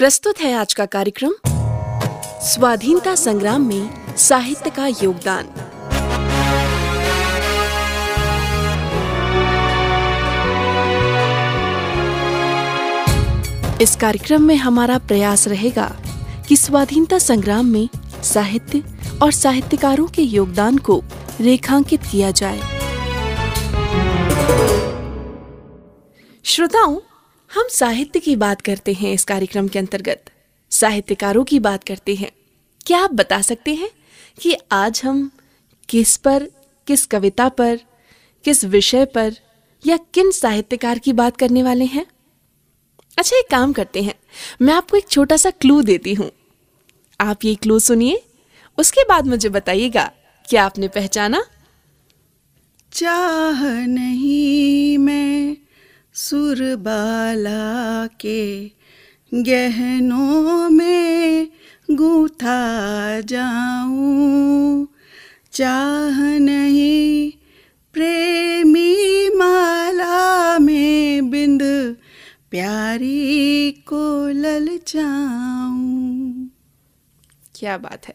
प्रस्तुत है आज का कार्यक्रम स्वाधीनता संग्राम में साहित्य का योगदान। इस कार्यक्रम में हमारा प्रयास रहेगा कि स्वाधीनता संग्राम में साहित्य और साहित्यकारों के योगदान को रेखांकित किया जाए। श्रोताओं हम साहित्य की बात करते हैं इस कार्यक्रम के अंतर्गत। साहित्यकारों की बात करते हैं। क्या आप बता सकते हैं कि आज हम किस पर, किस कविता पर, किस विषय पर या किन साहित्यकार की बात करने वाले हैं? अच्छा एक काम करते हैं। मैं आपको एक छोटा सा क्लू देती हूँ। आप ये क्लू सुनिए। उसके बाद मुझे बताइएगा, क्या आपने पहचाना? चाह नहीं मैं सुरबाला के गहनों में गूथा जाऊँ। चाह नहीं प्रेमी माला में बिंद प्यारी को ललचाऊं क्या बात है।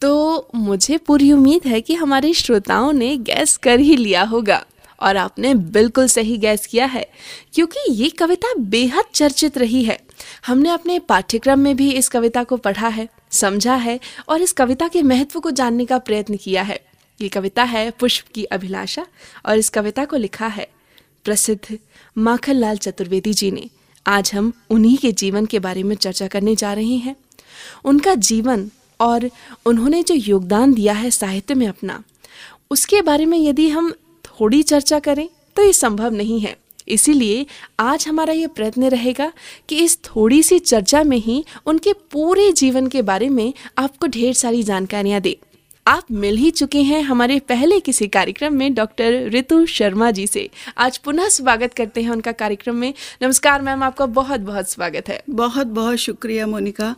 तो मुझे पूरी उम्मीद है कि हमारे श्रोताओं ने गैस कर ही लिया होगा। और आपने बिल्कुल सही गैस किया है, क्योंकि ये कविता बेहद चर्चित रही है। हमने अपने पाठ्यक्रम में भी इस कविता को पढ़ा है, समझा है और इस कविता के महत्व को जानने का प्रयत्न किया है। ये कविता है पुष्प की अभिलाषा और इस कविता को लिखा है प्रसिद्ध माखनलाल चतुर्वेदी जी ने। आज हम उन्हीं के जीवन के बारे में चर्चा करने जा रहे हैं। उनका जीवन और उन्होंने जो योगदान दिया है साहित्य में अपना, उसके बारे में यदि हम थोड़ी चर्चा करें तो ये संभव नहीं है। इसीलिए आज हमारा ये प्रयत्न रहेगा कि इस थोड़ी सी चर्चा में ही उनके पूरे जीवन के बारे में आपको ढेर सारी जानकारियाँ दे। आप मिल ही चुके हैं हमारे पहले किसी कार्यक्रम में डॉक्टर ऋतु शर्मा जी से। आज पुनः स्वागत करते हैं उनका कार्यक्रम में। नमस्कार मैम आपका बहुत बहुत स्वागत है। बहुत बहुत शुक्रिया मोनिका।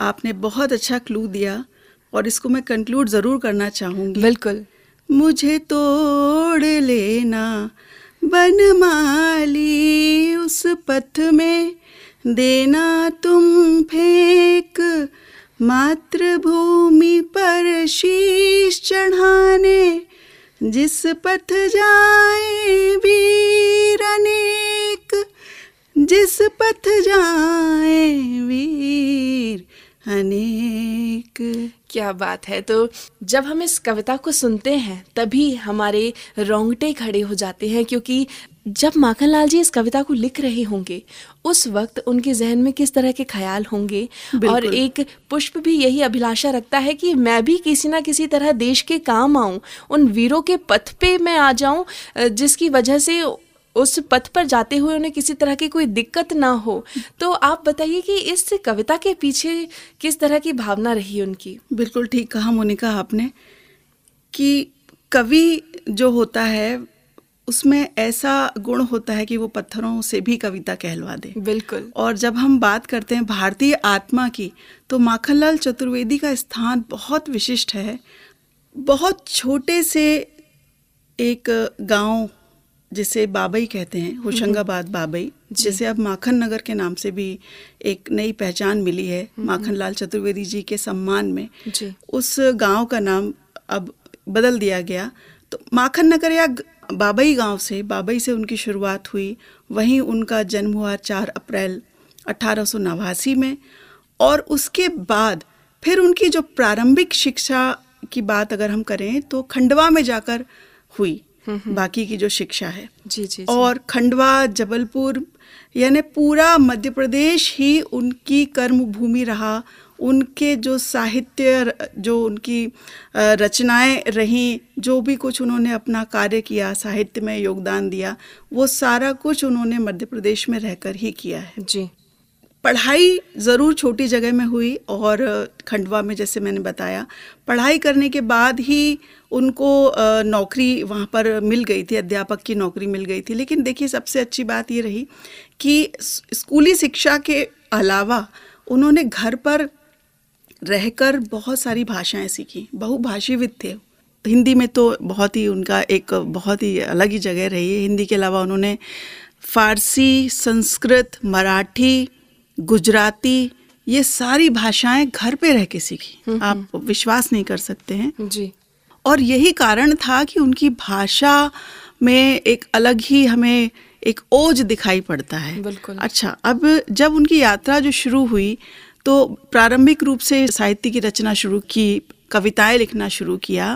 आपने बहुत अच्छा क्लू दिया और इसको मैं कंक्लूड ज़रूर करना चाहूँगी। बिल्कुल। मुझे तोड़ लेना। बनमाली उस पथ में देना तुम फेंक। मातृभूमि पर शीश चढ़ाने, जिस पथ जाए वीर अनेक, जिस पथ जाए वीर अनेक। क्या बात है। तो जब हम इस कविता को सुनते हैं तभी हमारे रोंगटे खड़े हो जाते हैं क्योंकि जब माखनलाल जी इस कविता को लिख रहे होंगे उस वक्त उनके जहन में किस तरह के ख्याल होंगे? और एक पुष्प भी यही अभिलाषा रखता है कि मैं भी किसी ना किसी तरह देश के काम आऊँ उन वीरों के पथ पे मैं आ जाऊँ जिसकी वजह से उस पथ पर जाते हुए उन्हें किसी तरह की कोई दिक्कत ना हो। तो आप बताइए कि इस कविता के पीछे किस तरह की भावना रही उनकी? बिल्कुल ठीक कहा मोनिका आपने कि कवि जो होता है उसमें ऐसा गुण होता है कि वो पत्थरों से भी कविता कहलवा दे। बिल्कुल। और जब हम बात करते हैं भारतीय आत्मा की तो माखनलाल चतुर्वेदी का स्थान बहुत विशिष्ट है। बहुत छोटे से एक गाँव जिसे बाबई कहते हैं होशंगाबाद बाबई जैसे अब माखन नगर के नाम से भी एक नई पहचान मिली है माखन लाल चतुर्वेदी जी के सम्मान में। जी। उस गाँव का नाम अब बदल दिया गया। तो माखन नगर या बाबई गाँव से बाबई से उनकी शुरुआत हुई। वहीं उनका जन्म हुआ चार अप्रैल अठारह में और उसके बाद फिर उनकी जो प्रारंभिक शिक्षा की बात अगर हम करें तो खंडवा में जाकर हुई। बाकी की जो शिक्षा है। जी जी। और खंडवा जबलपुर यानी पूरा मध्य प्रदेश ही उनकी कर्म भूमि रहा। उनके जो साहित्य जो उनकी रचनाएँ रहीं जो भी कुछ उन्होंने अपना कार्य किया साहित्य में योगदान दिया वो सारा कुछ उन्होंने मध्य प्रदेश में रहकर ही किया है। जी। पढ़ाई ज़रूर छोटी जगह में हुई और खंडवा में जैसे मैंने बताया पढ़ाई करने के बाद ही उनको नौकरी वहाँ पर मिल गई थी अध्यापक की नौकरी मिल गई थी। लेकिन देखिए सबसे अच्छी बात ये रही कि स्कूली शिक्षा के अलावा उन्होंने घर पर रहकर बहुत सारी भाषाएँ सीखी। बहुभाषीविद थे। हिंदी में तो बहुत ही उनका एक बहुत ही अलग ही जगह रही है। हिंदी के अलावा उन्होंने फारसी संस्कृत मराठी गुजराती ये सारी भाषाएँ घर पे रह के सीखी। आप विश्वास नहीं कर सकते हैं। जी। और यही कारण था कि उनकी भाषा में एक अलग ही हमें एक ओज दिखाई पड़ता है बिल्कुल। अच्छा अब जब उनकी यात्रा जो शुरू हुई तो प्रारंभिक रूप से साहित्य की रचना शुरू की कविताएँ लिखना शुरू किया।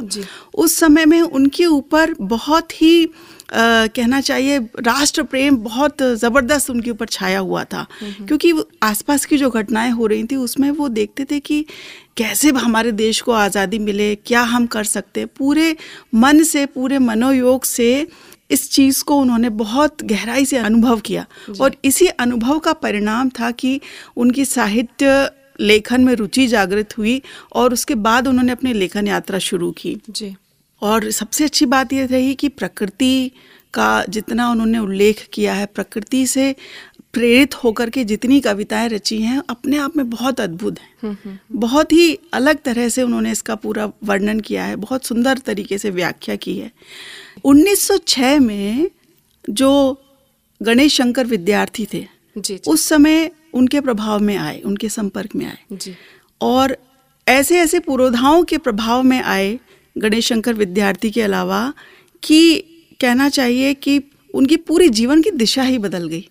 उस समय में उनके ऊपर बहुत ही आ, कहना चाहिए राष्ट्र प्रेम बहुत ज़बरदस्त उनके ऊपर छाया हुआ था क्योंकि वो आसपास की जो घटनाएँ हो रही थी उसमें वो देखते थे कि कैसे हमारे देश को आज़ादी मिले? क्या हम कर सकते? पूरे मन से पूरे मनोयोग से इस चीज़ को उन्होंने बहुत गहराई से अनुभव किया। और इसी अनुभव का परिणाम था कि उनकी साहित्य लेखन में रुचि जागृत हुई और उसके बाद उन्होंने अपनी लेखन यात्रा शुरू की। जी। और सबसे अच्छी बात यह रही कि प्रकृति का जितना उन्होंने उल्लेख किया है प्रकृति से प्रेरित होकर के जितनी कविताएँ रची हैं अपने आप में बहुत अद्भुत हैं। बहुत ही अलग तरह से उन्होंने इसका पूरा वर्णन किया है बहुत सुंदर तरीके से व्याख्या की है। 1906 में जो गणेश शंकर विद्यार्थी थे जी जी। उस समय उनके प्रभाव में आए उनके संपर्क में आए। जी। और ऐसे ऐसे पुरोधाओं के प्रभाव में आए गणेश शंकर विद्यार्थी के अलावा कि कहना चाहिए कि उनकी पूरी जीवन की दिशा ही बदल गई।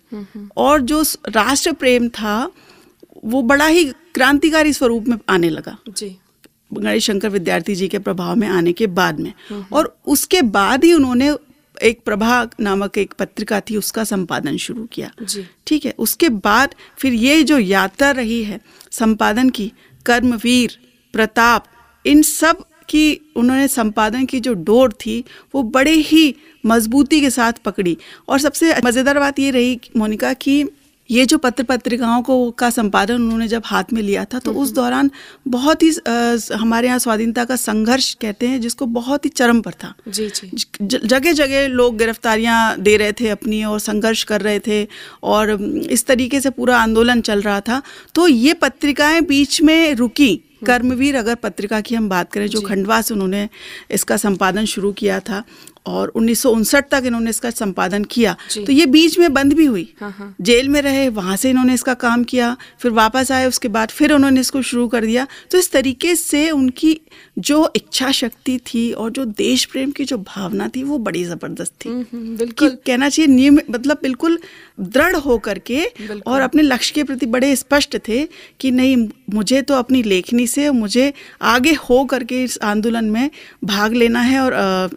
और जो राष्ट्र प्रेम था वो बड़ा ही क्रांतिकारी स्वरूप में आने लगा। जी। गणेश शंकर विद्यार्थी जी के प्रभाव में आने के बाद में। और उसके बाद ही उन्होंने एक प्रभा नामक एक पत्रिका थी उसका संपादन शुरू किया। ठीक है उसके बाद फिर ये जो यात्रा रही है संपादन की कर्मवीर प्रताप इन सब की उन्होंने संपादन की जो डोर थी, वो बड़े ही मजबूती के साथ पकड़ी। और सबसे मज़ेदार बात ये रही मोनिका कि ये जो पत्र पत्रिकाओं को का संपादन उन्होंने जब हाथ में लिया था तो उस दौरान बहुत ही अ, हमारे यहाँ स्वाधीनता का संघर्ष कहते हैं जिसको बहुत ही चरम पर था। जी जी। जगह जगह लोग गिरफ्तारियाँ दे रहे थे अपनी और संघर्ष कर रहे थे और इस तरीके से पूरा आंदोलन चल रहा था। तो ये पत्रिकाएँ बीच में रुकी। कर्मवीर अगर पत्रिका की हम बात करें जो। खंडवा से उन्होंने इसका संपादन शुरू किया था और उन्नीस सौ उनसठ तक इन्होंने इसका संपादन किया। तो ये बीच में बंद भी हुई। हाँ, हाँ। जेल में रहे वहाँ से इन्होंने इसका काम किया फिर वापस आए उसके बाद फिर उन्होंने इसको शुरू कर दिया। तो इस तरीके से उनकी जो इच्छा शक्ति थी और जो देश प्रेम की जो भावना थी वो बड़ी ज़बरदस्त थी। हम्म, हम्म, बिल्कुल। कहना चाहिए नियम मतलब बिल्कुल दृढ़ हो करके और अपने लक्ष्य के प्रति बड़े स्पष्ट थे कि नहीं मुझे तो अपनी लेखनी से मुझे आगे हो करके इस आंदोलन में भाग लेना है और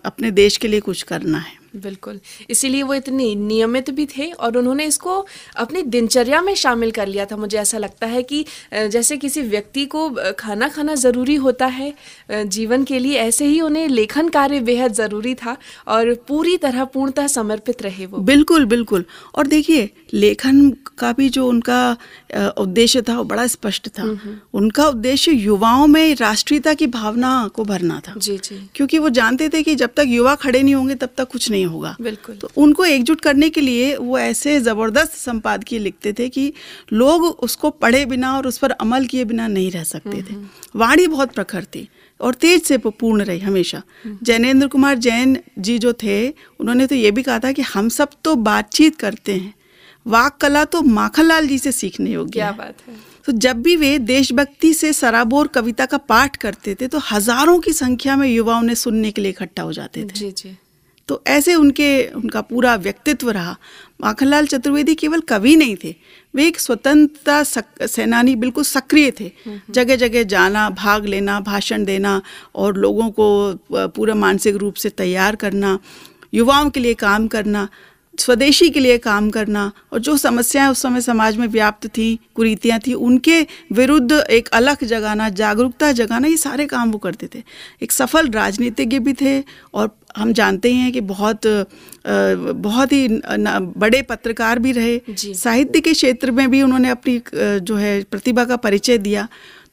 अपने देश के लिए कुछ करना है। बिल्कुल। इसीलिए वो इतनी नियमित भी थे और उन्होंने इसको अपनी दिनचर्या में शामिल कर लिया था। मुझे ऐसा लगता है कि जैसे किसी व्यक्ति को खाना खाना ज़रूरी होता है जीवन के लिए ऐसे ही उन्हें लेखन कार्य बेहद ज़रूरी था और पूरी तरह पूर्णतः समर्पित रहे वो। बिल्कुल बिल्कुल। और देखिए लेखन का भी जो उनका उद्देश्य था वो बड़ा स्पष्ट था। उनका उद्देश्य युवाओं में राष्ट्रीयता की भावना को भरना था। जी जी। क्योंकि वो जानते थे कि जब तक युवा खड़े नहीं होंगे तब तक कुछ नहीं होगा। बिल्कुल। तो उनको एकजुट करने के लिए वो ऐसे ज़बरदस्त संपादकीय लिखते थे कि लोग उसको पढ़े बिना और उस पर अमल किए बिना नहीं रह सकते थे। वाणी बहुत प्रखर थी और तेज से पूर्ण रही हमेशा। जैनेन्द्र कुमार जैन जी जो थे उन्होंने तो ये भी कहा था कि हम सब तो बातचीत करते हैं। वाक कला तो माखनलाल जी से सीखने योग्य क्या है। बात है। तो जब भी वे देशभक्ति से सराबोर कविता का पाठ करते थे तो हज़ारों की संख्या में युवा उन्हें सुनने के लिए इकट्ठा हो जाते थे। जी जी। तो ऐसे उनके उनका पूरा व्यक्तित्व रहा। माखनलाल चतुर्वेदी केवल कवि नहीं थे वे एक स्वतंत्रता सक- सेनानी बिल्कुल सक्रिय थे। जगह जगह जाना भाग लेना भाषण देना और लोगों को पूरा मानसिक रूप से तैयार करना युवाओं के लिए काम करना स्वदेशी के लिए काम करना और जो समस्याएँ उस समय समाज में व्याप्त थी कुरीतियाँ थी उनके विरुद्ध एक अलग जगाना जागरूकता जगाना ये सारे काम वो करते थे। एक सफल राजनीतिज्ञ भी थे और हम जानते ही हैं कि बहुत बहुत ही बड़े पत्रकार भी रहे। साहित्य के क्षेत्र में भी उन्होंने अपनी जो है प्रतिभा का परिचय दिया।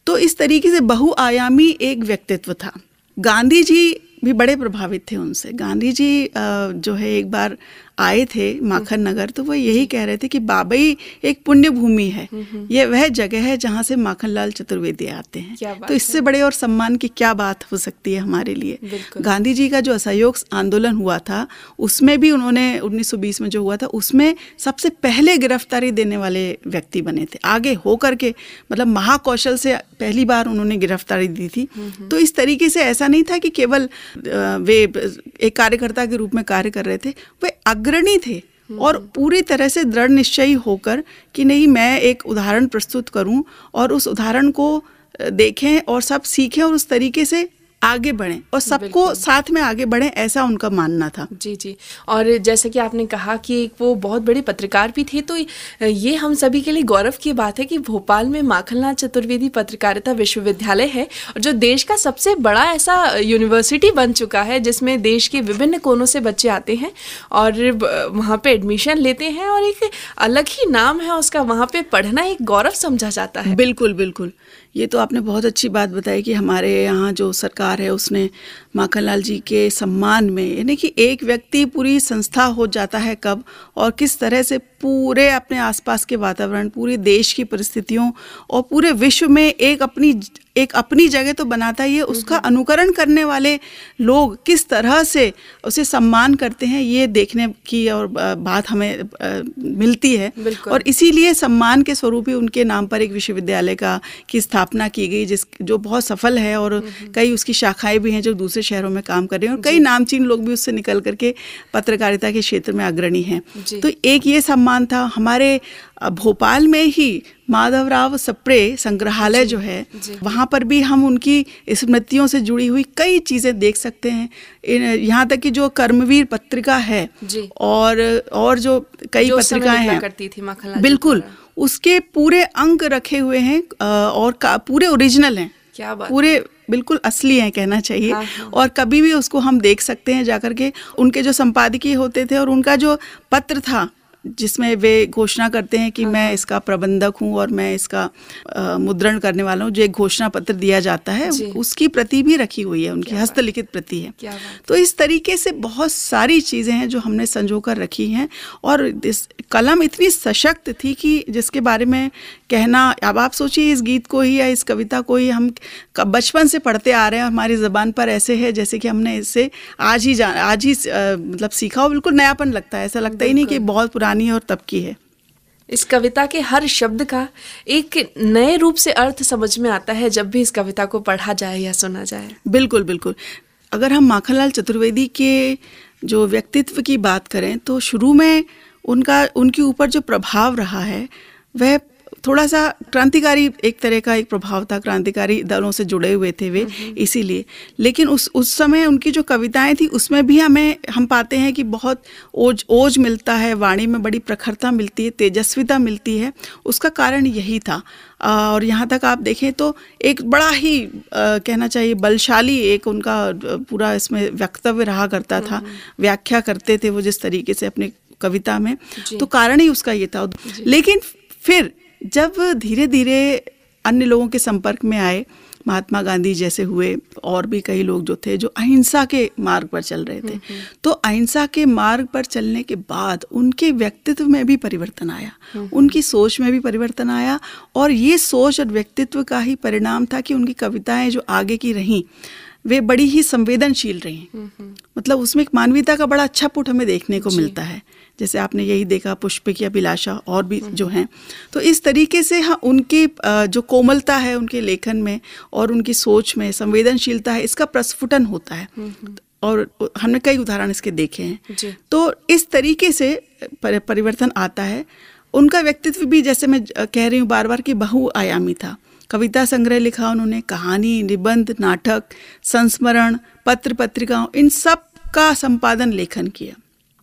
तो इस तरीके से बहुआयामी एक व्यक्तित्व था। गांधी जी भी बड़े प्रभावित थे उनसे। गांधी जी जो है एक बार आए थे माखन नगर तो वो यही कह रहे थे कि बाबई एक पुण्य भूमि है ये वह जगह है जहाँ से माखन लाल चतुर्वेदी आते हैं। तो इससे है? बड़े और सम्मान की क्या बात हो सकती है हमारे लिए? गांधी जी का जो असहयोग आंदोलन हुआ था उसमें भी उन्होंने 1920 में जो हुआ था उसमें सबसे पहले गिरफ्तारी देने वाले व्यक्ति बने थे। आगे होकर के मतलब महाकौशल से पहली बार उन्होंने गिरफ्तारी दी थी। तो इस तरीके से ऐसा नहीं था कि केवल वे एक कार्यकर्ता के रूप में कार्य कर रहे थे वे अग्रणी थे और पूरी तरह से दृढ़ निश्चयी होकर कि नहीं, मैं एक उदाहरण प्रस्तुत करूँ और उस उदाहरण को देखें और सब सीखें और उस तरीके से आगे बढ़ें और सबको साथ में आगे बढ़ें ऐसा उनका मानना था। जी जी। और जैसे कि आपने कहा कि वो बहुत बड़े पत्रकार भी थे तो ये हम सभी के लिए गौरव की बात है कि भोपाल में माखनलाल चतुर्वेदी पत्रकारिता विश्वविद्यालय है और जो देश का सबसे बड़ा ऐसा यूनिवर्सिटी बन चुका है जिसमें देश के विभिन्न कोनों से बच्चे आते हैं और वहाँ पे एडमिशन लेते हैं और एक अलग ही नाम है उसका वहाँ पे पढ़ना एक गौरव समझा जाता है। बिल्कुल बिल्कुल। ये तो आपने बहुत अच्छी बात बताई कि हमारे यहाँ जो सरकार है, उसने माखनलाल जी के सम्मान में, यानी कि एक व्यक्ति पूरी संस्था हो जाता है कब और किस तरह से पूरे अपने आसपास के वातावरण पूरे देश की परिस्थितियों और पूरे विश्व में एक अपनी एक अपनी जगह तो बनाता ही है। उसका अनुकरण करने वाले लोग किस तरह से उसे सम्मान करते हैं ये देखने की और बात हमें मिलती है। और इसीलिए सम्मान के स्वरूप ही उनके नाम पर एक विश्वविद्यालय का की स्थापना की गई जिस जो बहुत सफल है और कई उसकी शाखाएँ भी हैं जो दूसरे शहरों में काम कर रहे हैं और कई नामचीन लोग भी उससे निकल करके पत्रकारिता के क्षेत्र में अग्रणी हैं। तो एक ये सम्मान था। हमारे भोपाल में ही माधवराव सप्रे संग्रहालय जो है वहाँ पर भी हम उनकी स्मृतियों से जुड़ी हुई कई चीज़ें देख सकते हैं। यहाँ तक कि जो कर्मवीर पत्रिका है और और जो कई पत्रिकाएँ हैं। करती थी बिल्कुल उसके पूरे अंक रखे हुए हैं और पूरे ओरिजिनल हैं। क्या बात पूरे बिल्कुल असली हैं कहना चाहिए। हाँ, हाँ। और कभी भी उसको हम देख सकते हैं जाकर के। उनके जो संपादकीय होते थे और उनका जो पत्र था जिसमें वे घोषणा करते हैं कि हाँ, मैं। इसका प्रबंधक हूँ और मैं इसका मुद्रण करने वाला हूँ जो एक घोषणा पत्र दिया जाता है उसकी प्रति भी रखी हुई है उनकी हस्तलिखित प्रति है। तो इस तरीके से बहुत सारी चीज़ें हैं जो हमने संजो कर रखी हैं और इस कलम इतनी सशक्त थी कि जिसके बारे में कहना अब आप सोचिए इस गीत को ही या इस कविता को ही हम बचपन से पढ़ते आ रहे हैं हमारी ज़बान पर ऐसे है जैसे कि हमने इससे आज ही जान आज ही मतलब सीखा हो बिल्कुल नयापन लगता है ऐसा लगता ही नहीं कि बहुत पुरानी है और तब की है। इस कविता के हर शब्द का एक नए रूप से अर्थ समझ में आता है जब भी इस कविता को पढ़ा जाए या सुना जाए। बिल्कुल बिल्कुल। अगर हम माखनलाल चतुर्वेदी के जो व्यक्तित्व की बात करें तो शुरू में उनका उनके ऊपर जो प्रभाव रहा है वह थोड़ा सा क्रांतिकारी एक तरह का एक प्रभाव था क्रांतिकारी दलों से जुड़े हुए थे वे इसीलिए। लेकिन उस उस समय उनकी जो कविताएँ थी उसमें भी हमें हम पाते हैं कि बहुत ओज ओज मिलता है वाणी में बड़ी प्रखरता मिलती है तेजस्विता मिलती है उसका कारण यही था। और यहाँ तक आप देखें तो एक बड़ा ही आ, कहना चाहिए बलशाली एक उनका पूरा इसमें वक्तव्य रहा करता था व्याख्या करते थे वो जिस तरीके से अपने कविता में। तो कारण ही उसका ये था। लेकिन फिर जब धीरे धीरे अन्य लोगों के संपर्क में आए महात्मा गांधी जैसे हुए और भी कई लोग जो थे जो अहिंसा के मार्ग पर चल रहे थे। हम्म, हम्म। तो अहिंसा के मार्ग पर चलने के बाद उनके व्यक्तित्व में भी परिवर्तन आया। हम्म, उनकी सोच में भी परिवर्तन आया और ये सोच और व्यक्तित्व का ही परिणाम था कि उनकी कविताएँ जो आगे की रहीं वे बड़ी ही संवेदनशील रहीं। मतलब उसमें एक मानवीयता का बड़ा अच्छा पुट हमें देखने को मिलता है। जैसे आपने यही देखा पुष्पिक या बिलाशा और भी जो हैं। तो इस तरीके से हाँ उनकी जो कोमलता है उनके लेखन में और उनकी सोच में संवेदनशीलता है इसका प्रस्फुटन होता है। और हमने कई उदाहरण इसके देखे हैं। तो इस तरीके से परिवर्तन आता है। उनका व्यक्तित्व भी जैसे मैं कह रही हूँ बार बार कि बहुआयामी था। कविता संग्रह लिखा उन्होंने कहानी निबंध नाटक संस्मरण पत्र पत्रिकाओं इन सब का संपादन लेखन किया।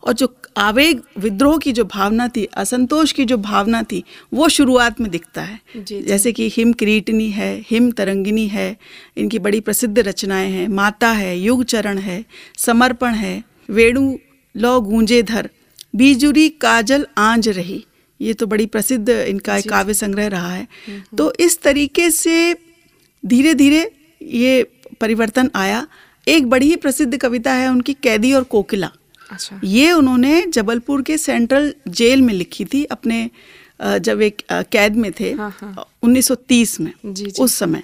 और जो आवेग विद्रोह की जो भावना थी असंतोष की जो भावना थी वो शुरुआत में दिखता है। जी। जैसे कि हिम क्रीटनी है हिम तरंगिनी है इनकी बड़ी प्रसिद्ध रचनाएँ हैं। माता है युग चरण है समर्पण है वेणु लौ गूंजे धर बीजुरी काजल आंज रही। ये तो बड़ी प्रसिद्ध इनका एक काव्य संग्रह रहा है। हम्म, हम्म। तो इस तरीके से धीरे धीरे ये परिवर्तन आया। एक बड़ी ही प्रसिद्ध कविता है उनकी कैदी और कोकिला। अच्छा। ये उन्होंने जबलपुर के सेंट्रल जेल में लिखी थी अपने जब एक कैद में थे हाँ, हाँ। 1930 में जी, जी। उस समय।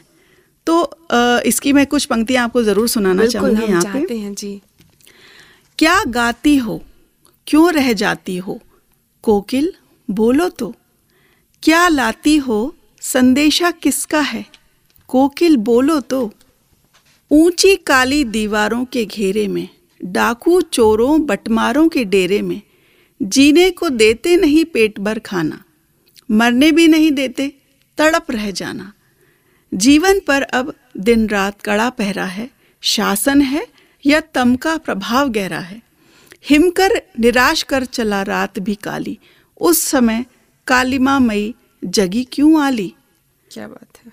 तो इसकी मैं कुछ पंक्तियाँ आपको ज़रूर सुनाना चाहूँगी यहाँ पे। हैं जी। क्या गाती हो? क्यों रह जाती हो? कोकिल बोलो तो। क्या लाती हो? संदेशा किसका है? कोकिल बोलो तो। ऊँची काली दीवारों के घेरे में। डाकू चोरों बटमारों के डेरे में जीने को देते नहीं पेट भर खाना मरने भी नहीं देते तड़प रह जाना। जीवन पर अब दिन रात कड़ा पहरा है शासन है या तम का प्रभाव गहरा है। हिमकर निराश कर चला रात भी काली उस समय कालिमा मई जगी क्यों आली? क्या बात है।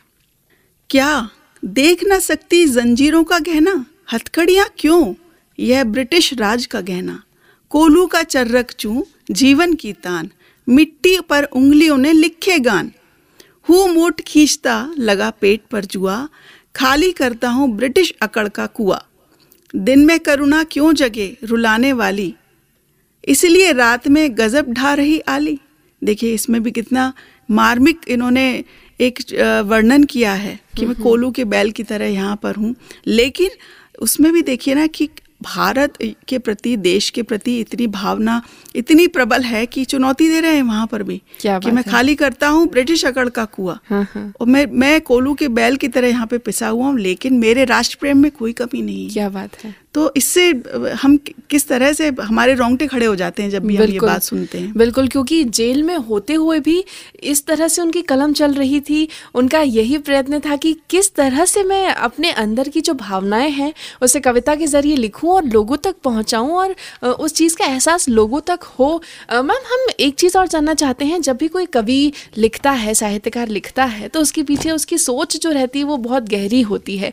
क्या देख ना सकती जंजीरों का गहना हथकड़ियाँ क्यों? यह ब्रिटिश राज का गहना। कोलू का चर्रक चू जीवन की तान। मिट्टी पर उंगलियों ने लिखे गान। हूँ मोट खींचता लगा पेट पर जुआ। खाली करता हूँ ब्रिटिश अकड़ का कुआ। दिन में करुणा क्यों जगे रुलाने वाली? इसलिए रात में गजब ढा रही आली। देखिए इसमें भी कितना मार्मिक इन्होंने एक वर्णन किया है कि मैं कोलू के बैल की तरह यहाँ पर हूँ। लेकिन उसमें भी देखिए ना कि भारत के प्रति देश के प्रति इतनी भावना इतनी प्रबल है कि चुनौती दे रहे हैं वहाँ पर भी क्या कि मैं खाली करता हूँ ब्रिटिश अकड़ का कुआ। हाँ हाँ। और मैं मैं कोलू के बैल की तरह यहाँ पे पिसा हुआ हूँ लेकिन मेरे राष्ट्र प्रेम में कोई कमी नहीं। है क्या बात है। तो इससे हम किस तरह से हमारे रोंगटे खड़े हो जाते हैं जब भी हम ये बात सुनते हैं। बिल्कुल क्योंकि जेल में होते हुए भी इस तरह से उनकी कलम चल रही थी। उनका यही प्रयत्न था कि किस तरह से मैं अपने अंदर की जो भावनाएँ हैं उसे कविता के ज़रिए लिखूं और लोगों तक पहुंचाऊं और उस चीज़ का एहसास लोगों तक हो। मैम, हम एक चीज़ और जानना चाहते हैं, जब भी कोई कवि लिखता है, साहित्यकार लिखता है तो उसके पीछे उसकी सोच जो रहती है, वो बहुत गहरी होती है।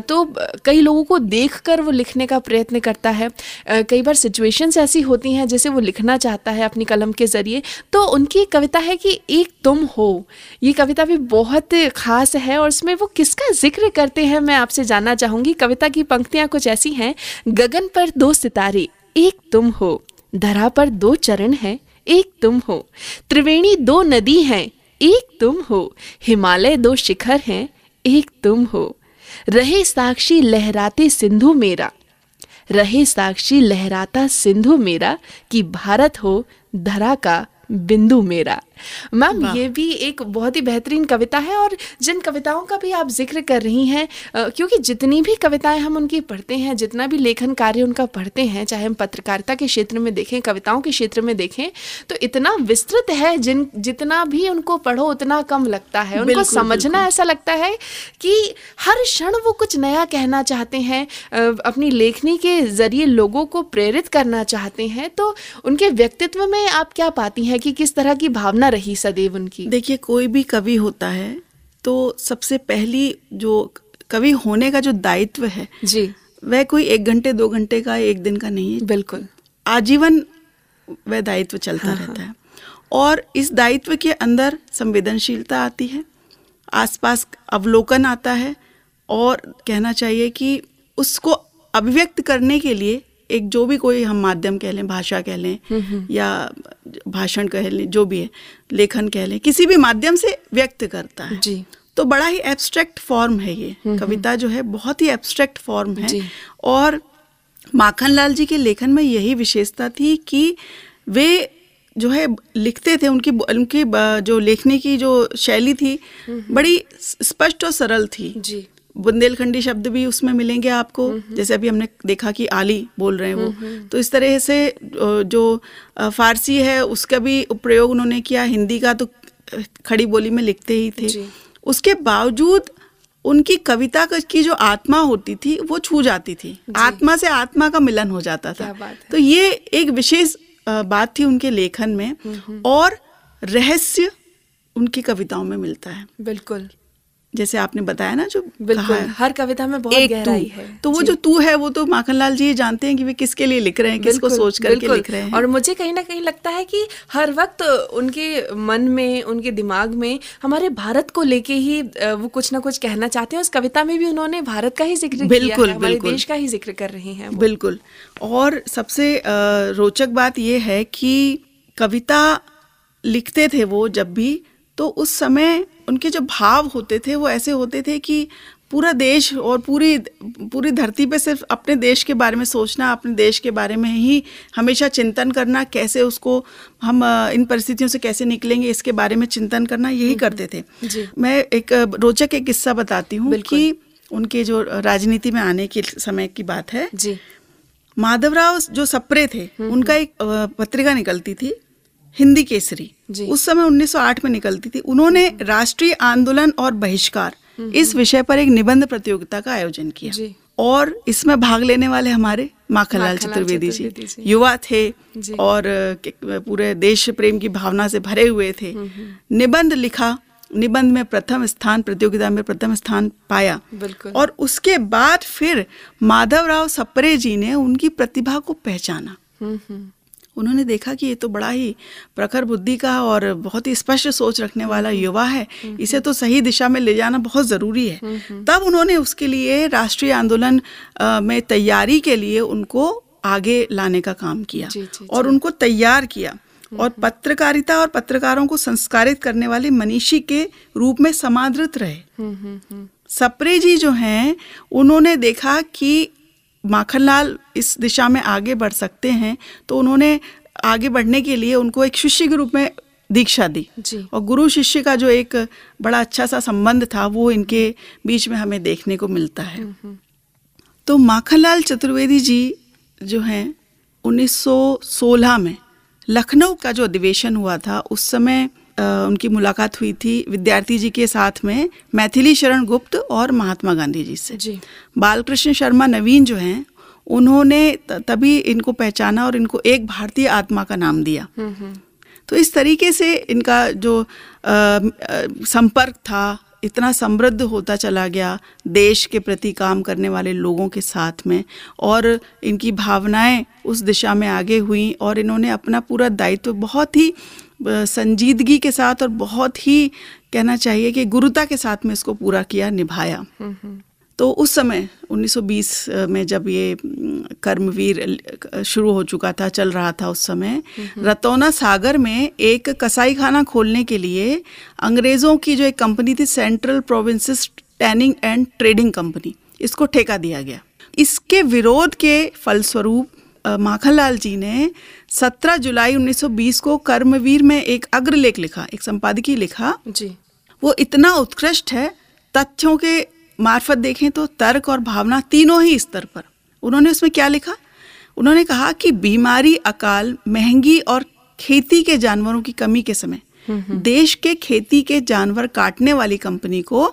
तो कई लोगों को देखकर वो लिखने का प्रयत्न करता है। कई बार सिचुएशंस ऐसी होती हैं, जैसे वो लिखना चाहता है अपनी कलम के ज़रिए तो उनकी कविता है कि एक तुम हो। ये कविता भी बहुत खास है और इसमें वो किसका ज़िक्र करते हैं, मैं आपसे जानना चाहूँगी। कविता की पंक्तियाँ कुछ ऐसी हैं, गगन पर दो सितारे, एक तुम हो। धरा पर दो चरण हैं, एक तुम हो। त्रिवेणी दो नदी हैं, एक तुम हो। हिमालय दो शिखर हैं, एक तुम हो। रहे साक्षी लहराते सिंधु मेरा। रहे साक्षी लहराता सिंधु मेरा कि भारत हो धरा का बिंदु मेरा। मैम ये भी एक बहुत ही बेहतरीन कविता है और जिन कविताओं का भी आप ज़िक्र कर रही हैं क्योंकि जितनी भी कविताएँ हम उनकी पढ़ते हैं जितना भी लेखन कार्य उनका पढ़ते हैं चाहे हम पत्रकारिता के क्षेत्र में देखें कविताओं के क्षेत्र में देखें तो इतना विस्तृत है जिन जितना भी उनको पढ़ो उतना कम लगता है। उनको समझना ऐसा लगता है कि हर क्षण वो कुछ नया कहना चाहते हैं अपनी लेखनी के ज़रिए लोगों को प्रेरित करना चाहते हैं तो उनके व्यक्तित्व में आप क्या पाती हैं कि किस तरह की भावना रही सदैव उनकी। देखिए कोई भी कवि होता है तो सबसे पहली जो कवि होने का जो दायित्व है जी। वह कोई एक घंटे दो घंटे का एक दिन का नहीं है। बिल्कुल। आजीवन वह दायित्व चलता हाँ, रहता है। और इस दायित्व के अंदर संवेदनशीलता आती है आसपास अवलोकन आता है और कहना चाहिए कि उसको अभिव्यक्त करने के लिए एक जो भी कोई हम माध्यम कह लें भाषा कह लें या भाषण कह लें जो भी है लेखन कह लें किसी भी माध्यम से व्यक्त करता है। जी। तो बड़ा ही एब्स्ट्रैक्ट फॉर्म है ये। कविता जो है बहुत ही एब्स्ट्रैक्ट फॉर्म है। और माखनलाल जी के लेखन में यही विशेषता थी कि वे जो है लिखते थे उनकी उनकी जो लेखने की जो शैली थी बड़ी स्पष्ट और सरल थी। जी। बुंदेलखंडी शब्द भी उसमें मिलेंगे आपको। जैसे अभी हमने देखा कि आली बोल रहे हैं वो। तो इस तरह से जो फारसी है उसका भी प्रयोग उन्होंने किया। हिंदी का तो खड़ी बोली में लिखते ही थे। उसके बावजूद उनकी कविता की जो आत्मा होती थी वो छू जाती थी। आत्मा से आत्मा का मिलन हो जाता था। तो ये एक विशेष बात थी उनके लेखन में। और रहस्य उनकी कविताओं में मिलता है। बिल्कुल। जैसे आपने बताया ना जो बिल्कुल कहा है, हर कविता में बहुत गहराई है। तो वो जी। तू है वो तो माखनलाल जी ये जानते हैं कि वे किसके लिए लिख रहे हैं किसको सोच करके। लिख रहे हैं। और मुझे कहीं ना कहीं लगता है कि हर वक्त उनके मन में उनके दिमाग में हमारे भारत को लेके ही वो कुछ ना कुछ कहना चाहते हैं। उस कविता में भी उन्होंने भारत का ही ज़िक्र बिल्कुल, हमारे। देश का ही ज़िक्र कर रहे हैं बिल्कुल। और सबसे रोचक बात यह है कि कविता लिखते थे वो जब भी तो उस समय उनके जो भाव होते थे वो ऐसे होते थे कि पूरा देश और पूरी पूरी धरती पे सिर्फ़ अपने देश के बारे में सोचना अपने देश के बारे में ही हमेशा चिंतन करना कैसे उसको हम इन परिस्थितियों से कैसे निकलेंगे इसके बारे में चिंतन करना यही करते थे। जी। मैं एक रोचक एक किस्सा बताती हूँ। कि उनके जो राजनीति में आने के समय की बात है। जी। माधवराव जो सप्रे थे उनका एक पत्रिका निकलती थी हिंदी केसरी। उस समय 1908 में निकलती थी। उन्होंने राष्ट्रीय आंदोलन और बहिष्कार इस विषय पर एक निबंध प्रतियोगिता का आयोजन किया। जी। और इसमें भाग लेने वाले हमारे माखनलाल चतुर्वेदी जी। युवा थे और पूरे देश प्रेम की भावना से भरे हुए थे। निबंध लिखा। निबंध में प्रथम स्थान प्रतियोगिता में प्रथम स्थान पाया। और उसके बाद फिर माधवराव सप्रे जी ने उनकी प्रतिभा को पहचाना। हम्म हम्म। उन्होंने देखा कि ये तो बड़ा ही प्रखर बुद्धि का और बहुत ही स्पष्ट सोच रखने वाला युवा है। इसे तो सही दिशा में ले जाना बहुत ज़रूरी है। तब उन्होंने उसके लिए राष्ट्रीय आंदोलन में तैयारी के लिए उनको आगे लाने का काम किया जी, जी, और उनको तैयार किया और पत्रकारिता और पत्रकारों को संस्कारित करने वाले मनीषी के रूप में समादृत रहे। हम्म हम्म हम्म। सप्रे जी जो हैं उन्होंने देखा कि माखनलाल इस दिशा में आगे बढ़ सकते हैं तो उन्होंने आगे बढ़ने के लिए उनको एक शिष्य के रूप में दीक्षा दी। जी। और गुरु शिष्य का जो एक बड़ा अच्छा सा संबंध था वो इनके बीच में हमें देखने को मिलता है। तो माखनलाल चतुर्वेदी जी जो हैं 1916 में लखनऊ का जो अधिवेशन हुआ था उस समय उनकी मुलाकात हुई थी विद्यार्थी जी के साथ में मैथिली शरण गुप्त और महात्मा गांधी जी से। जी। बालकृष्ण शर्मा नवीन जो हैं उन्होंने तभी इनको पहचाना और इनको एक भारतीय आत्मा का नाम दिया। हम्म हम्म। तो इस तरीके से इनका जो संपर्क था इतना समृद्ध होता चला गया देश के प्रति काम करने वाले लोगों के साथ में और इनकी भावनाएँ उस दिशा में आगे हुई और इन्होंने अपना पूरा दायित्व बहुत ही संजीदगी के साथ और बहुत ही कहना चाहिए कि गुरुता के साथ में इसको पूरा किया, निभाया। तो उस समय 1920 में जब ये कर्मवीर शुरू हो चुका था, चल रहा था उस समय, रतौना सागर में एक कसाई खाना खोलने के लिए अंग्रेज़ों की जो एक कंपनी थी, central provinces tanning and trading company, इसको ठेका दिया गया। इसके विरोध के फलस्वरूप माखनलाल जी ने 17 जुलाई 1920 को कर्मवीर में एक अग्रलेख लिखा एक संपादकीय लिखा। जी। वो इतना उत्कृष्ट है तथ्यों के मार्फत देखें तो तर्क और भावना तीनों ही स्तर पर। उन्होंने उसमें क्या लिखा? उन्होंने कहा कि बीमारी अकाल महँगी और खेती के जानवरों की कमी के समय देश के खेती के जानवर काटने वाली कंपनी को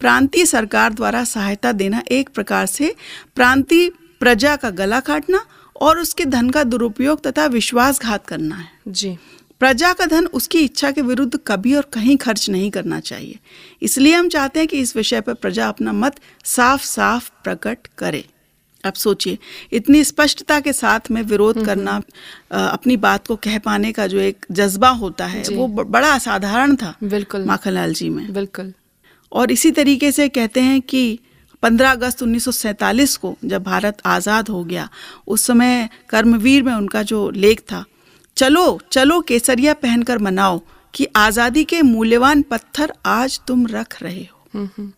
प्रांतीय सरकार द्वारा सहायता देना एक प्रकार से प्रांतीय प्रजा का गला काटना और उसके धन का दुरुपयोग तथा विश्वासघात करना है। जी। प्रजा का धन उसकी इच्छा के विरुद्ध कभी और कहीं खर्च नहीं करना चाहिए। इसलिए हम चाहते हैं कि इस विषय पर प्रजा अपना मत साफ़ साफ़ प्रकट करे। अब सोचिए इतनी स्पष्टता के साथ में विरोध करना अपनी बात को कह पाने का जो एक जज्बा होता है वो बड़ा असाधारण था बिल्कुल। माखनलाल जी में। बिल्कुल। और इसी तरीके से कहते हैं कि 15 अगस्त 1947 को जब भारत आज़ाद हो गया उस समय कर्मवीर में उनका जो लेख था चलो चलो केसरिया पहनकर मनाओ कि आज़ादी के मूल्यवान पत्थर आज तुम रख रहे हो।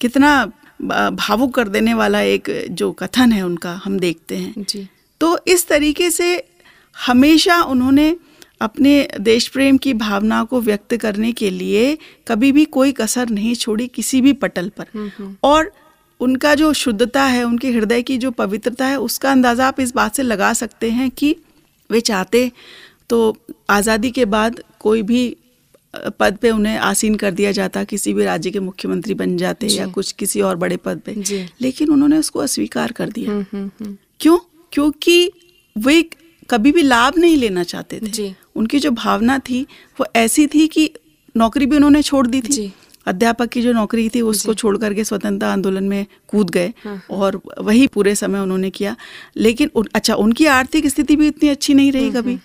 कितना भावुक कर देने वाला एक जो कथन है उनका हम देखते हैं। जी। तो इस तरीके से हमेशा उन्होंने अपने देश प्रेम की भावना को व्यक्त करने के लिए कभी भी कोई कसर नहीं छोड़ी किसी भी पटल पर। और उनका जो शुद्धता है उनके हृदय की जो पवित्रता है उसका अंदाज़ा आप इस बात से लगा सकते हैं कि वे चाहते तो आज़ादी के बाद कोई भी पद पे उन्हें आसीन कर दिया जाता किसी भी राज्य के मुख्यमंत्री बन जाते या कुछ किसी और बड़े पद पे। लेकिन उन्होंने उसको अस्वीकार कर दिया। हम्म हम्म हम्म। क्यों? क्योंकि वे कभी भी लाभ नहीं लेना चाहते थे। उनकी जो भावना थी वो ऐसी थी कि नौकरी भी उन्होंने छोड़ दी थी। अध्यापक की जो नौकरी थी उसको छोड़ करके स्वतंत्रता आंदोलन में कूद गए हाँ, और वही पूरे समय उन्होंने किया। लेकिन उन, अच्छा उनकी आर्थिक स्थिति भी इतनी अच्छी नहीं रही कभी।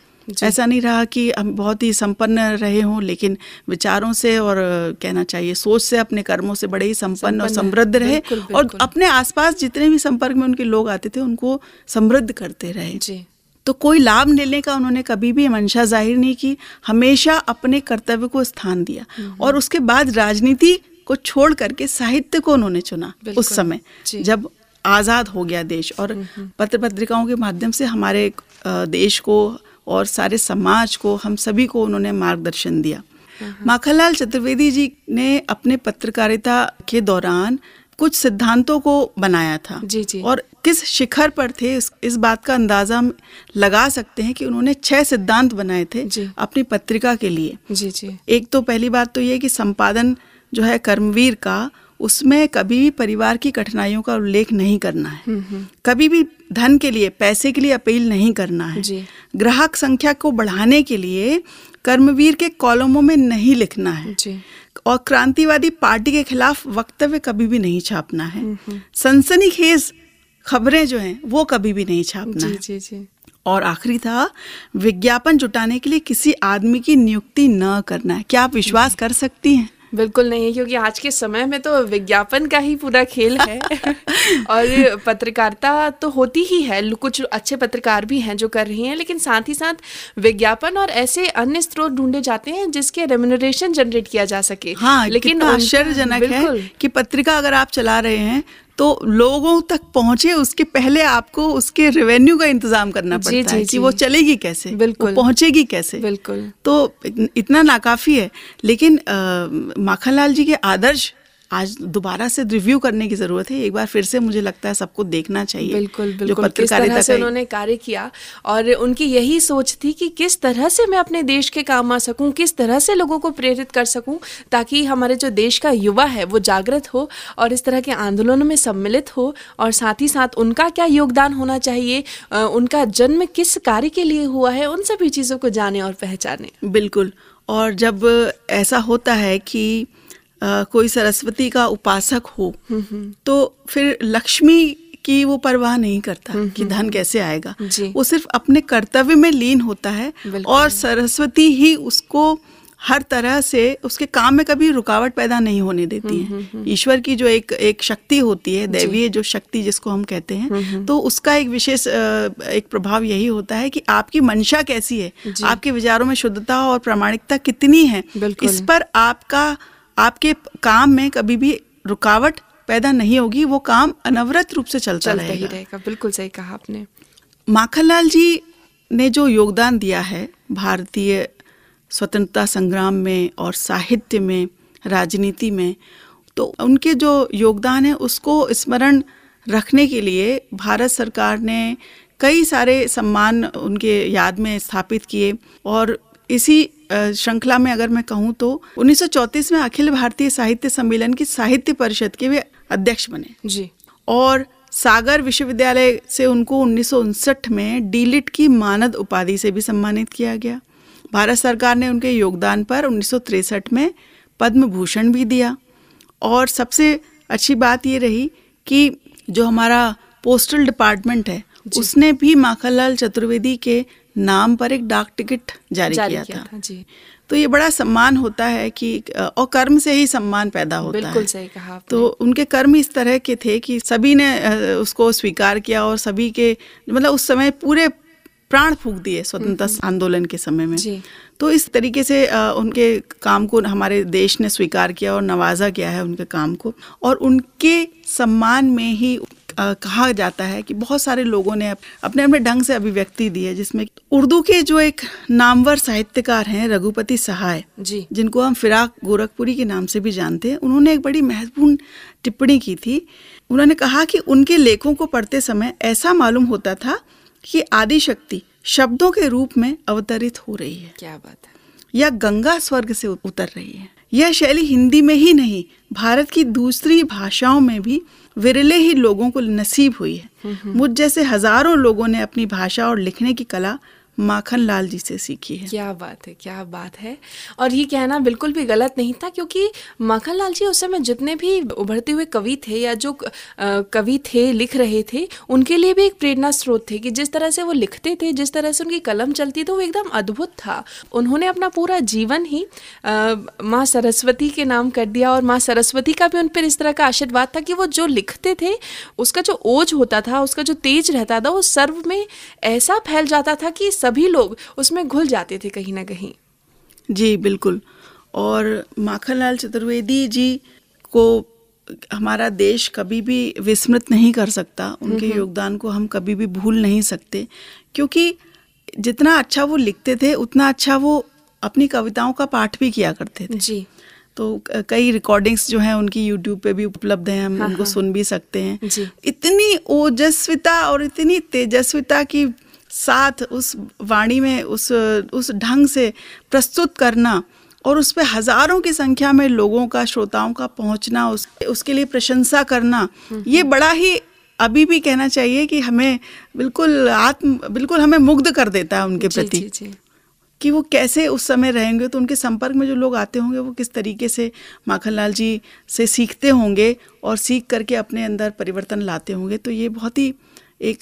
ऐसा नहीं रहा कि हम बहुत ही संपन्न रहे हों लेकिन विचारों से और कहना चाहिए सोच से अपने कर्मों से बड़े ही संपन्न और समृद्ध रहे। बिल्कुल, बिल्कुल। और अपने आसपास जितने भी संपर्क में उनके लोग आते थे उनको समृद्ध करते रहे। जी। तो कोई लाभ लेने का उन्होंने कभी भी मंशा ज़ाहिर नहीं की। हमेशा अपने कर्तव्य को स्थान दिया। और उसके बाद राजनीति को छोड़ करके साहित्य को उन्होंने चुना उस समय जब आज़ाद हो गया देश। और पत्र पत्रिकाओं के माध्यम से हमारे देश को और सारे समाज को हम सभी को उन्होंने मार्गदर्शन दिया। माखनलाल चतुर्वेदी जी ने अपने पत्रकारिता के दौरान कुछ सिद्धांतों को बनाया था। जी, जी। और किस शिखर पर थे इस, इस बात का अंदाज़ा हम लगा सकते हैं कि उन्होंने छह सिद्धांत बनाए थे। अपनी पत्रिका के लिए। जी जी। एक तो पहली बात तो ये कि संपादन जो है कर्मवीर का उसमें कभी भी परिवार की कठिनाइयों का उल्लेख नहीं करना है। कभी भी धन के लिए पैसे के लिए अपील नहीं करना है। ग्राहक संख्या को बढ़ाने के लिए कर्मवीर के कॉलमों में नहीं लिखना है। जी। और क्रांतिवादी पार्टी के खिलाफ वक्तव्य कभी भी नहीं छापना है। सनसनीखेज खबरें जो हैं वो कभी भी नहीं छापना जी है। जी जी। और आखिरी था विज्ञापन जुटाने के लिए किसी आदमी की नियुक्ति न करना है। क्या आप विश्वास कर सकती हैं? बिल्कुल नहीं क्योंकि आज के समय में तो विज्ञापन का ही पूरा खेल है। और पत्रकारिता तो होती ही है कुछ अच्छे पत्रकार भी हैं जो कर रही हैं लेकिन साथ ही साथ विज्ञापन और ऐसे अन्य स्रोत ढूंढे जाते हैं जिसके रेम्यूनरेशन जनरेट किया जा सके। हाँ लेकिन आश्चर्यजनक है कि पत्रिका अगर आप चला रहे हैं तो लोगों तक पहुँचे उसके पहले आपको उसके रेवेन्यू का इंतज़ाम करना जी, पड़ता जी, है जी। कि वो चलेगी कैसे बिल्कुल। पहुंचेगी कैसे बिल्कुल तो इतना नाकाफी है लेकिन माखनलाल जी के आदर्श आज दोबारा से रिव्यू करने की ज़रूरत है। एक बार फिर से मुझे लगता है सबको देखना चाहिए। बिल्कुल जो बिल्कुल। किस तरह से उन्होंने कार्य किया और उनकी यही सोच थी कि किस तरह से मैं अपने देश के काम आ सकूँ किस तरह से लोगों को प्रेरित कर सकूँ ताकि हमारे जो देश का युवा है वो जागृत हो और इस तरह के आंदोलनों में सम्मिलित हो और साथ ही साथ उनका क्या योगदान होना चाहिए उनका जन्म किस कार्य के लिए हुआ है उन सभी चीज़ों को जाने और पहचाने। बिल्कुल। और जब ऐसा होता है कि कोई सरस्वती का उपासक हो तो फिर लक्ष्मी की वो परवाह नहीं करता कि धन कैसे आएगा। वो सिर्फ़ अपने कर्तव्य में लीन होता है और सरस्वती ही उसको हर तरह से उसके काम में कभी रुकावट पैदा नहीं होने देती है। ईश्वर की जो एक एक शक्ति होती है दैवीय जो शक्ति जिसको हम कहते हैं तो उसका एक विशेष एक प्रभाव यही होता है कि आपकी मंशा कैसी है आपके विचारों में शुद्धता और प्रामाणिकता कितनी है इस पर आपका आपके काम में कभी भी रुकावट पैदा नहीं होगी वो काम अनवरत रूप से चलता चलता ही रहेगा। रहेगा बिल्कुल सही कहा आपने। माखनलाल जी ने जो योगदान दिया है भारतीय स्वतंत्रता संग्राम में और साहित्य में राजनीति में तो उनके जो योगदान है उसको स्मरण रखने के लिए भारत सरकार ने कई सारे सम्मान उनके याद में स्थापित किए और इसी श्रृंखला में अगर मैं कहूँ तो 1934 में अखिल भारतीय साहित्य सम्मेलन की साहित्य परिषद के वे अध्यक्ष बने। जी। और सागर विश्वविद्यालय से उनको उन्नीस सौ उनसठ में डीलिट की मानद उपाधि से भी सम्मानित किया गया। भारत सरकार ने उनके योगदान पर उन्नीस में पद्म भूषण भी दिया। और सबसे अच्छी बात ये रही कि जो हमारा पोस्टल डिपार्टमेंट है उसने भी माखनलाल चतुर्वेदी के नाम पर एक डाक टिकट जारी, जारी किया, किया था। था जी। तो ये बड़ा सम्मान होता है कि और कर्म से ही सम्मान पैदा होता बिल्कुल है। बिल्कुल सही कहा आपने। तो उनके कर्म इस तरह के थे कि सभी ने उसको स्वीकार किया और सभी के मतलब उस समय पूरे प्राण फूक दिए स्वतंत्रता आंदोलन के समय में। जी। तो इस तरीके से उनके काम को हमारे देश ने स्वीकार किया और नवाजा किया है उनके काम को। और उनके सम्मान में ही कहा जाता है कि बहुत सारे लोगों ने अपने अपने ढंग से अभिव्यक्ति दी है जिसमें उर्दू के जो एक नामवर साहित्यकार हैं रघुपति सहाय जी। जिनको हम फिराक गोरखपुरी के नाम से भी जानते हैं उन्होंने एक बड़ी महत्वपूर्ण टिप्पणी की थी। उन्होंने कहा कि उनके लेखों को पढ़ते समय ऐसा मालूम होता था कि आदि शक्ति शब्दों के रूप में अवतरित हो रही है। क्या बात है। या गंगा स्वर्ग से उतर रही है। यह शैली हिंदी में ही नहीं भारत की दूसरी भाषाओं में भी विरले ही लोगों को नसीब हुई है। मुझ जैसे हज़ारों लोगों ने अपनी भाषा और लिखने की कला माखन लाल जी से सीखी है। क्या बात है, क्या बात है। और ये कहना बिल्कुल भी गलत नहीं था, क्योंकि माखन लाल जी उस समय जितने भी उभरते हुए कवि थे या जो कवि थे, लिख रहे थे, उनके लिए भी एक प्रेरणा स्रोत थे कि जिस तरह से वो लिखते थे, जिस तरह से उनकी कलम चलती थी वो एकदम अद्भुत था। उन्होंने अपना पूरा जीवन ही माँ सरस्वती के नाम कर दिया और माँ सरस्वती का भी उन पर इस तरह का आशीर्वाद था कि वो जो लिखते थे, उसका जो ओज होता था, उसका जो तेज रहता था, वो सर्व में ऐसा फैल जाता था कि सभी लोग उसमें घुल जाते थे कहीं ना कहीं। जी बिल्कुल। और माखनलाल चतुर्वेदी जी को हमारा देश कभी भी विस्मृत नहीं कर सकता। उनके योगदान को हम कभी भी भूल नहीं सकते क्योंकि जितना अच्छा वो लिखते थे उतना अच्छा वो अपनी कविताओं का पाठ भी किया करते थे। जी। तो कई रिकॉर्डिंग्स जो हैं उनकी यूट्यूब पे भी उपलब्ध हैं हम हाँ, उनको हाँ. सुन भी सकते हैं. इतनी ओजस्विता और इतनी तेजस्विता की साथ उस वाणी में उस उस ढंग से प्रस्तुत करना और उस पर हज़ारों की संख्या में लोगों का श्रोताओं का पहुँचना उस उसके लिए प्रशंसा करना ये बड़ा ही अभी भी कहना चाहिए कि हमें बिल्कुल आत्म बिल्कुल हमें मुग्ध कर देता है उनके प्रति. कि वो कैसे उस समय रहेंगे तो उनके संपर्क में जो लोग आते होंगे वो किस तरीके से माखनलाल जी से सीखते होंगे और सीख करके अपने अंदर परिवर्तन लाते होंगे तो ये बहुत ही एक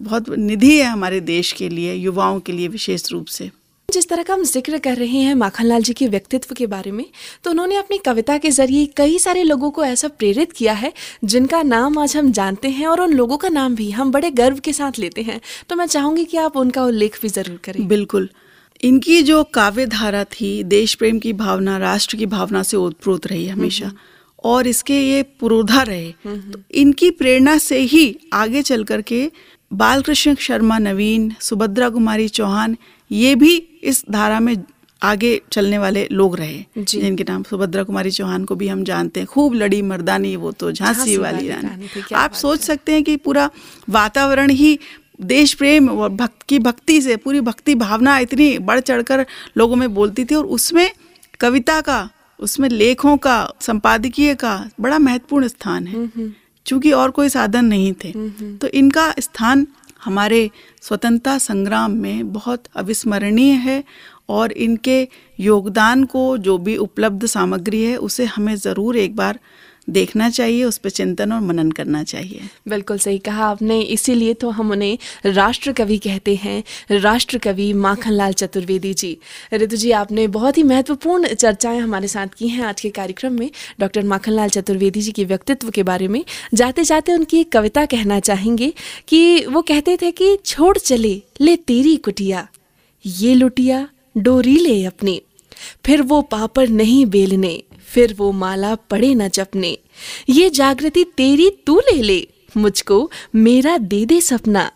बहुत निधि है हमारे देश के लिए युवाओं के लिए विशेष रूप से। जिस तरह का हम ज़िक्र कर रहे हैं माखनलाल जी के व्यक्तित्व के बारे में तो उन्होंने अपनी कविता के ज़रिए कई सारे लोगों को ऐसा प्रेरित किया है जिनका नाम आज हम जानते हैं और उन लोगों का नाम भी हम बड़े गर्व के साथ लेते हैं। तो मैं चाहूँगी कि आप उनका उल्लेख भी ज़रूर करें। बिल्कुल। इनकी जो काव्य धारा थी देश प्रेम की भावना राष्ट्र की भावना से ओतप्रोत रही हमेशा। और इसके ये पुरोधा रहे। तो इनकी प्रेरणा से ही आगे चल करके बालकृष्ण शर्मा नवीन सुभद्रा कुमारी चौहान ये भी इस धारा में आगे चलने वाले लोग रहे जिनके नाम सुभद्रा कुमारी चौहान को भी हम जानते हैं। खूब लड़ी मर्दानी वो तो झांसी वाली रानी। आप सोच सकते हैं कि पूरा वातावरण ही देश प्रेम और भक्त की भक्ति से पूरी भक्ति भावना इतनी बढ़ चढ़कर लोगों में बोलती थी और उसमें कविता का उसमें लेखों का संपादकीय का बड़ा महत्वपूर्ण स्थान है। चूँकि और कोई साधन नहीं थे। तो इनका स्थान हमारे स्वतंत्रता संग्राम में बहुत अविस्मरणीय है और इनके योगदान को जो भी उपलब्ध सामग्री है उसे हमें ज़रूर एक बार देखना चाहिए, उस पर चिंतन और मनन करना चाहिए। बिल्कुल सही कहा आपने। इसीलिए तो हम उन्हें राष्ट्र कवि कहते हैं। राष्ट्र कवि माखनलाल चतुर्वेदी जी। ऋतु जी, आपने बहुत ही महत्वपूर्ण चर्चाएँ हमारे साथ की हैं आज के कार्यक्रम में। डॉक्टर माखनलाल चतुर्वेदी जी के व्यक्तित्व के बारे में। जाते जाते उनकी एक कविता कहना चाहेंगे कि वो कहते थे कि, छोड़ चले, ले तेरी कुटिया। ये लुटिया, डोरी ले अपने। फिर वो पापड़ नहीं बेलने। फिर वो माला पड़े न जपने। ये जागृति तेरी तू ले ले, मुझको मेरा दे दे सपना,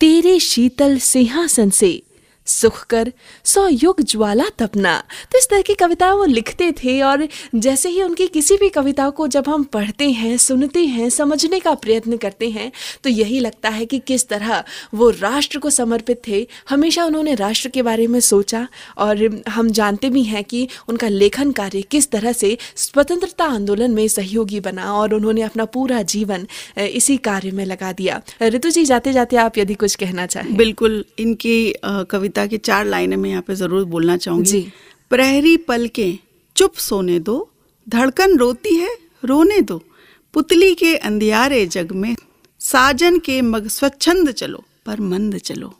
तेरे शीतल सिंहासन से। सुख कर सौ युग ज्वाला तपना। तो इस तरह की कविता वो लिखते थे और जैसे ही उनकी किसी भी कविता को जब हम पढ़ते हैं, सुनते हैं, समझने का प्रयत्न करते हैं तो यही लगता है कि किस तरह वो राष्ट्र को समर्पित थे। हमेशा उन्होंने राष्ट्र के बारे में सोचा और हम जानते भी हैं कि उनका लेखन कार्य किस तरह से स्वतंत्रता आंदोलन में सहयोगी बना और उन्होंने अपना पूरा जीवन इसी कार्य में लगा दिया। ऋतु जी जाते जाते आप यदि कुछ कहना चाहें। बिल्कुल, इनकी कविता कविता की चार लाइनें मैं यहाँ पे ज़रूर बोलना चाहूँगी। प्रहरी पल के चुप सोने दो धड़कन रोती है रोने दो। पुतली के अंधियारे जग में साजन के मग स्वच्छंद चलो पर मंद चलो।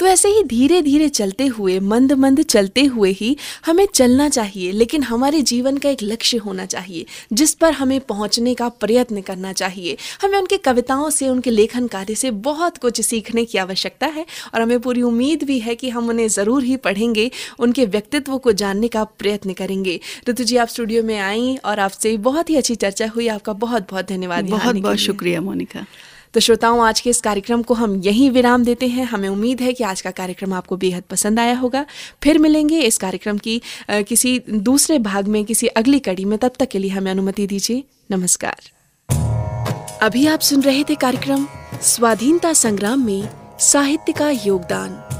तो ऐसे ही धीरे धीरे चलते हुए मंद मंद चलते हुए ही हमें चलना चाहिए लेकिन हमारे जीवन का एक लक्ष्य होना चाहिए जिस पर हमें पहुँचने का प्रयत्न करना चाहिए। हमें उनके कविताओं से उनके लेखन कार्य से बहुत कुछ सीखने की आवश्यकता है और हमें पूरी उम्मीद भी है कि हम उन्हें ज़रूर ही पढ़ेंगे उनके व्यक्तित्व को जानने का प्रयत्न करेंगे। ऋतु जी आप स्टूडियो में आई और आपसे बहुत ही अच्छी चर्चा हुई। आपका बहुत बहुत धन्यवाद बहुत बहुत शुक्रिया मोनिका। तो श्रोताओं, आज के इस कार्यक्रम को हम यहीं विराम देते हैं। हमें उम्मीद है कि आज का कार्यक्रम आपको बेहद पसंद आया होगा। फिर मिलेंगे इस कार्यक्रम की किसी दूसरे भाग में, किसी अगली कड़ी में। तब तक के लिए हमें अनुमति दीजिए। नमस्कार। अभी आप सुन रहे थे कार्यक्रम, स्वाधीनता संग्राम में साहित्य का योगदान।